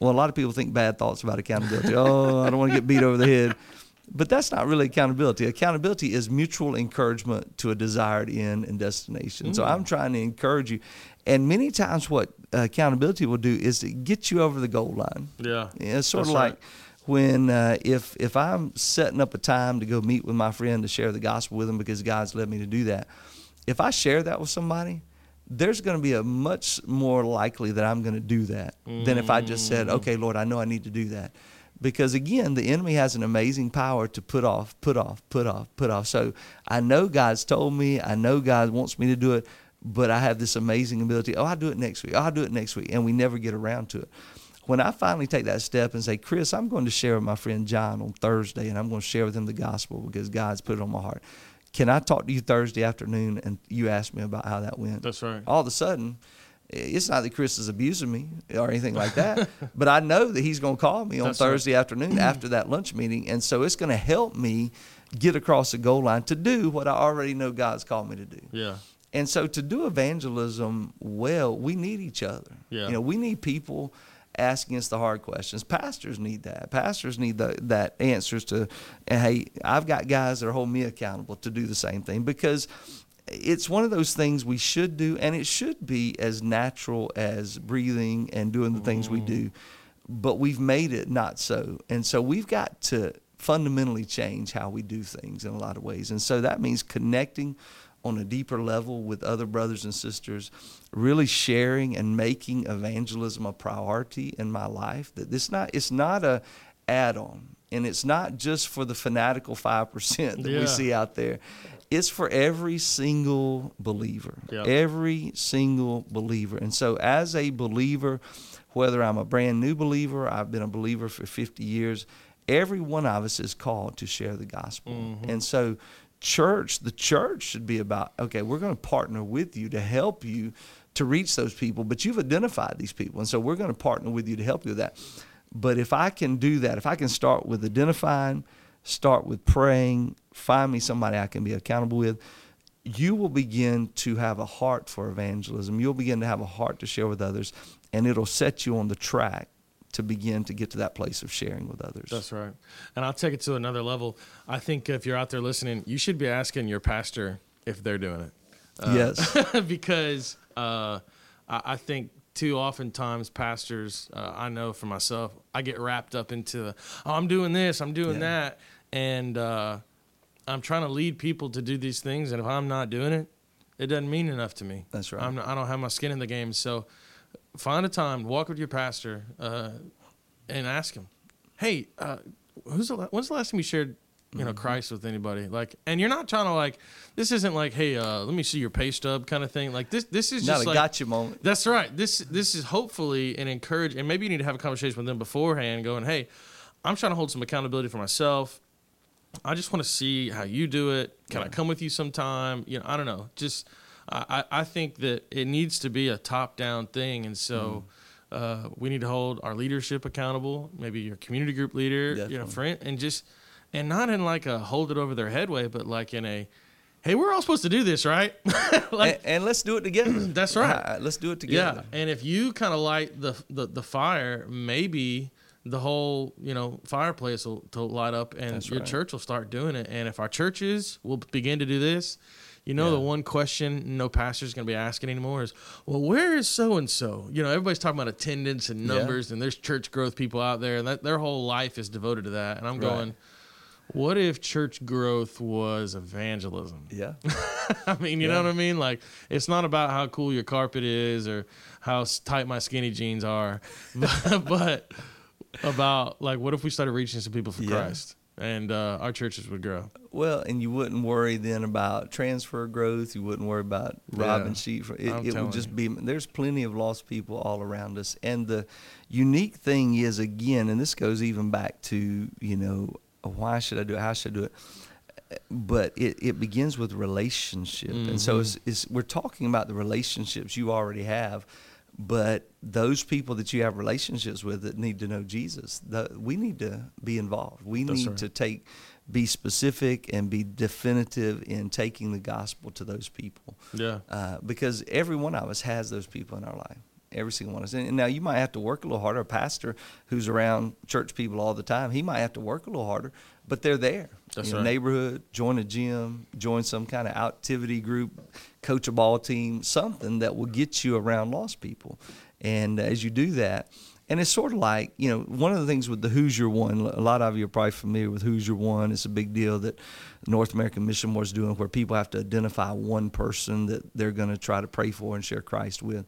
well, a lot of people think bad thoughts about accountability. oh, I don't want to get beat over the head. But that's not really accountability. Accountability is mutual encouragement to a desired end and destination. Mm. So I'm trying to encourage you. And many times, what accountability will do is to get you over the goal line. Yeah. yeah it's sort that's of like right. when uh, if if I'm setting up a time to go meet with my friend to share the gospel with him because God's led me to do that. If I share that with somebody, there's going to be a much more likely that I'm going to do that mm. than if I just said, mm. okay, Lord, I know I need to do that. Because again, the enemy has an amazing power to put off, put off, put off, put off. So I know God's told me, I know God wants me to do it, but I have this amazing ability. Oh, I'll do it next week. Oh, I'll do it next week. And we never get around to it. When I finally take that step and say, Chris, I'm going to share with my friend John on Thursday, and I'm going to share with him the gospel because God's put it on my heart can I talk to you Thursday afternoon? And you ask me about how that went. That's right. All of a sudden, it's not that Chris is abusing me or anything like that, but I know that he's going to call me on That's Thursday right. afternoon after that lunch meeting. And so it's going to help me get across the goal line to do what I already know God's called me to do. Yeah. And so to do evangelism well, we need each other. Yeah. You know, we need people asking us the hard questions. Pastors need that. Pastors need the, that answers to, hey, I've got guys that are holding me accountable to do the same thing because it's one of those things we should do, and it should be as natural as breathing and doing the things we do. Mm-hmm. But we've made it not so. And so we've got to fundamentally change how we do things in a lot of ways. And so that means connecting on a deeper level with other brothers and sisters, really sharing and making evangelism a priority in my life. That this not it's not a add-on, and it's not just for the fanatical five percent that yeah. we see out there. It's for every single believer, yep. every single believer. And so, as a believer, whether I'm a brand new believer, I've been a believer for 50 years, every one of us is called to share the gospel. Mm-hmm. And so, church, the church should be about, okay, we're going to partner with you to help you to reach those people, but you've identified these people. And so we're going to partner with you to help you with that. But if I can do that, if I can start with identifying, start with praying, find me somebody I can be accountable with, you will begin to have a heart for evangelism. You'll begin to have a heart to share with others, and it'll set you on the track to begin to get to that place of sharing with others. That's right. And I'll take it to another level. I think if you're out there listening, you should be asking your pastor if they're doing it. Uh, yes. because uh, I, I, think too oftentimes pastors, uh, I know for myself, I get wrapped up into, oh, I'm doing this, I'm doing yeah. that. And uh, I'm trying to lead people to do these things, and if I'm not doing it, it doesn't mean enough to me. That's right. Not, I don't have my skin in the game. So find a time, walk with your pastor, uh, and ask him, "Hey, uh, who's the, when's the last time you shared you know mm-hmm. Christ with anybody. Like, and you're not trying to like. This isn't like, hey, uh, let me see your pay stub kind of thing. Like this, this is not just a like, gotcha moment. That's right. This this is hopefully an encourage, and maybe you need to have a conversation with them beforehand, going, hey, I'm trying to hold some accountability for myself. I just want to see how you do it. Can. I come with you sometime? You know, I don't know. Just I I think that it needs to be a top down thing, and so. Mm. Uh, we need to hold our leadership accountable. Maybe your community group leader, Definitely. you know, friend, and just and not in like a hold it over their head way, but like in a hey, we're all supposed to do this, right? like, and, and, let's do it together. That's right. let's do it together. Yeah, and if you kind of light the, the the fire, maybe the whole you know fireplace will to light up, and That's your right. church will start doing it. And if our churches will begin to do this. You know, yeah. the one question no pastor's going to be asking anymore is, well, where is so and so? You know, everybody's talking about attendance and numbers, yeah. and there's church growth people out there, and that, their whole life is devoted to that. And I'm right. going, what if church growth was evangelism? Yeah. I mean, you yeah. know what I mean? Like, it's not about how cool your carpet is or how tight my skinny jeans are, but, but about, like, what if we started reaching some people for. Christ? And uh, our churches would grow. Well, and you wouldn't worry then about transfer growth. You wouldn't worry about robbing yeah, sheep. It, it would just be. There's plenty of lost people all around us, and the unique thing is again, and this goes even back to you know why should I do it? How should I do it? But it, it begins with relationship. Mm-hmm. And so mm-hmm. it's, it's, we're talking about the relationships you already have, but those people that you have relationships with that need to know Jesus, the, we need to be involved. We That's need right. to take, be specific and be definitive in taking the gospel to those people. Yeah. Uh, because every one of us has those people in our life every single one of us. And now you might have to work a little harder. A pastor who's around church people all the time, he might have to work a little harder, but they're there. That's know, right. Neighborhood, join a gym, join some kind of activity group, coach a ball team, something that will get you around lost people. And as you do that, and it's sort of like, you know, one of the things with the Who's Your One, a lot of you are probably familiar with Who's Your One. It's a big deal that North American Mission Board is doing where people have to identify one person that they're going to try to pray for and share Christ with.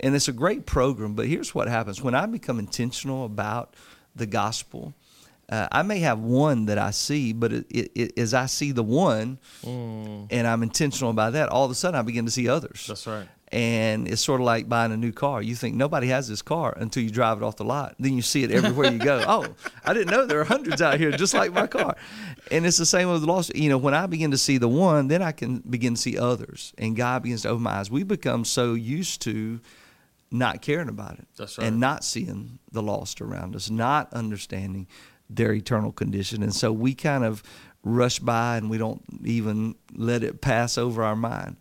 And it's a great program, but here's what happens when I become intentional about the gospel. Uh, I may have one that I see, but it, it, it, as I see the one mm. and I'm intentional about that, all of a sudden I begin to see others. That's right. And it's sort of like buying a new car. You think nobody has this car until you drive it off the lot. Then you see it everywhere you go. oh, I didn't know there are hundreds out here just like my car. And it's the same with the lost. You know, when I begin to see the one, then I can begin to see others. And God begins to open my eyes. We become so used to not caring about it. That's right. And not seeing the lost around us, not understanding their eternal condition. And so we kind of rush by and we don't even let it pass over our mind.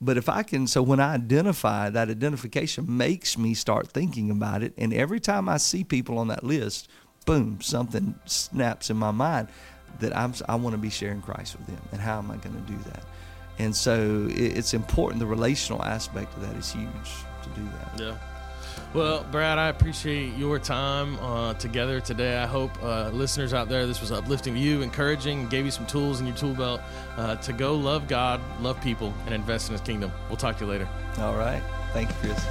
But if I can, so when I identify, that identification makes me start thinking about it. And every time I see people on that list, boom, something snaps in my mind that I'm, I want to be sharing Christ with them. And how am I going to do that? And so it's important. The relational aspect of that is huge to do that. Yeah. Well, Brad, I appreciate your time uh, together today. I hope uh, listeners out there, this was uplifting to you, encouraging, gave you some tools in your tool belt uh, to go love God, love people, and invest in His kingdom. We'll talk to you later. All right. Thank you, Chris.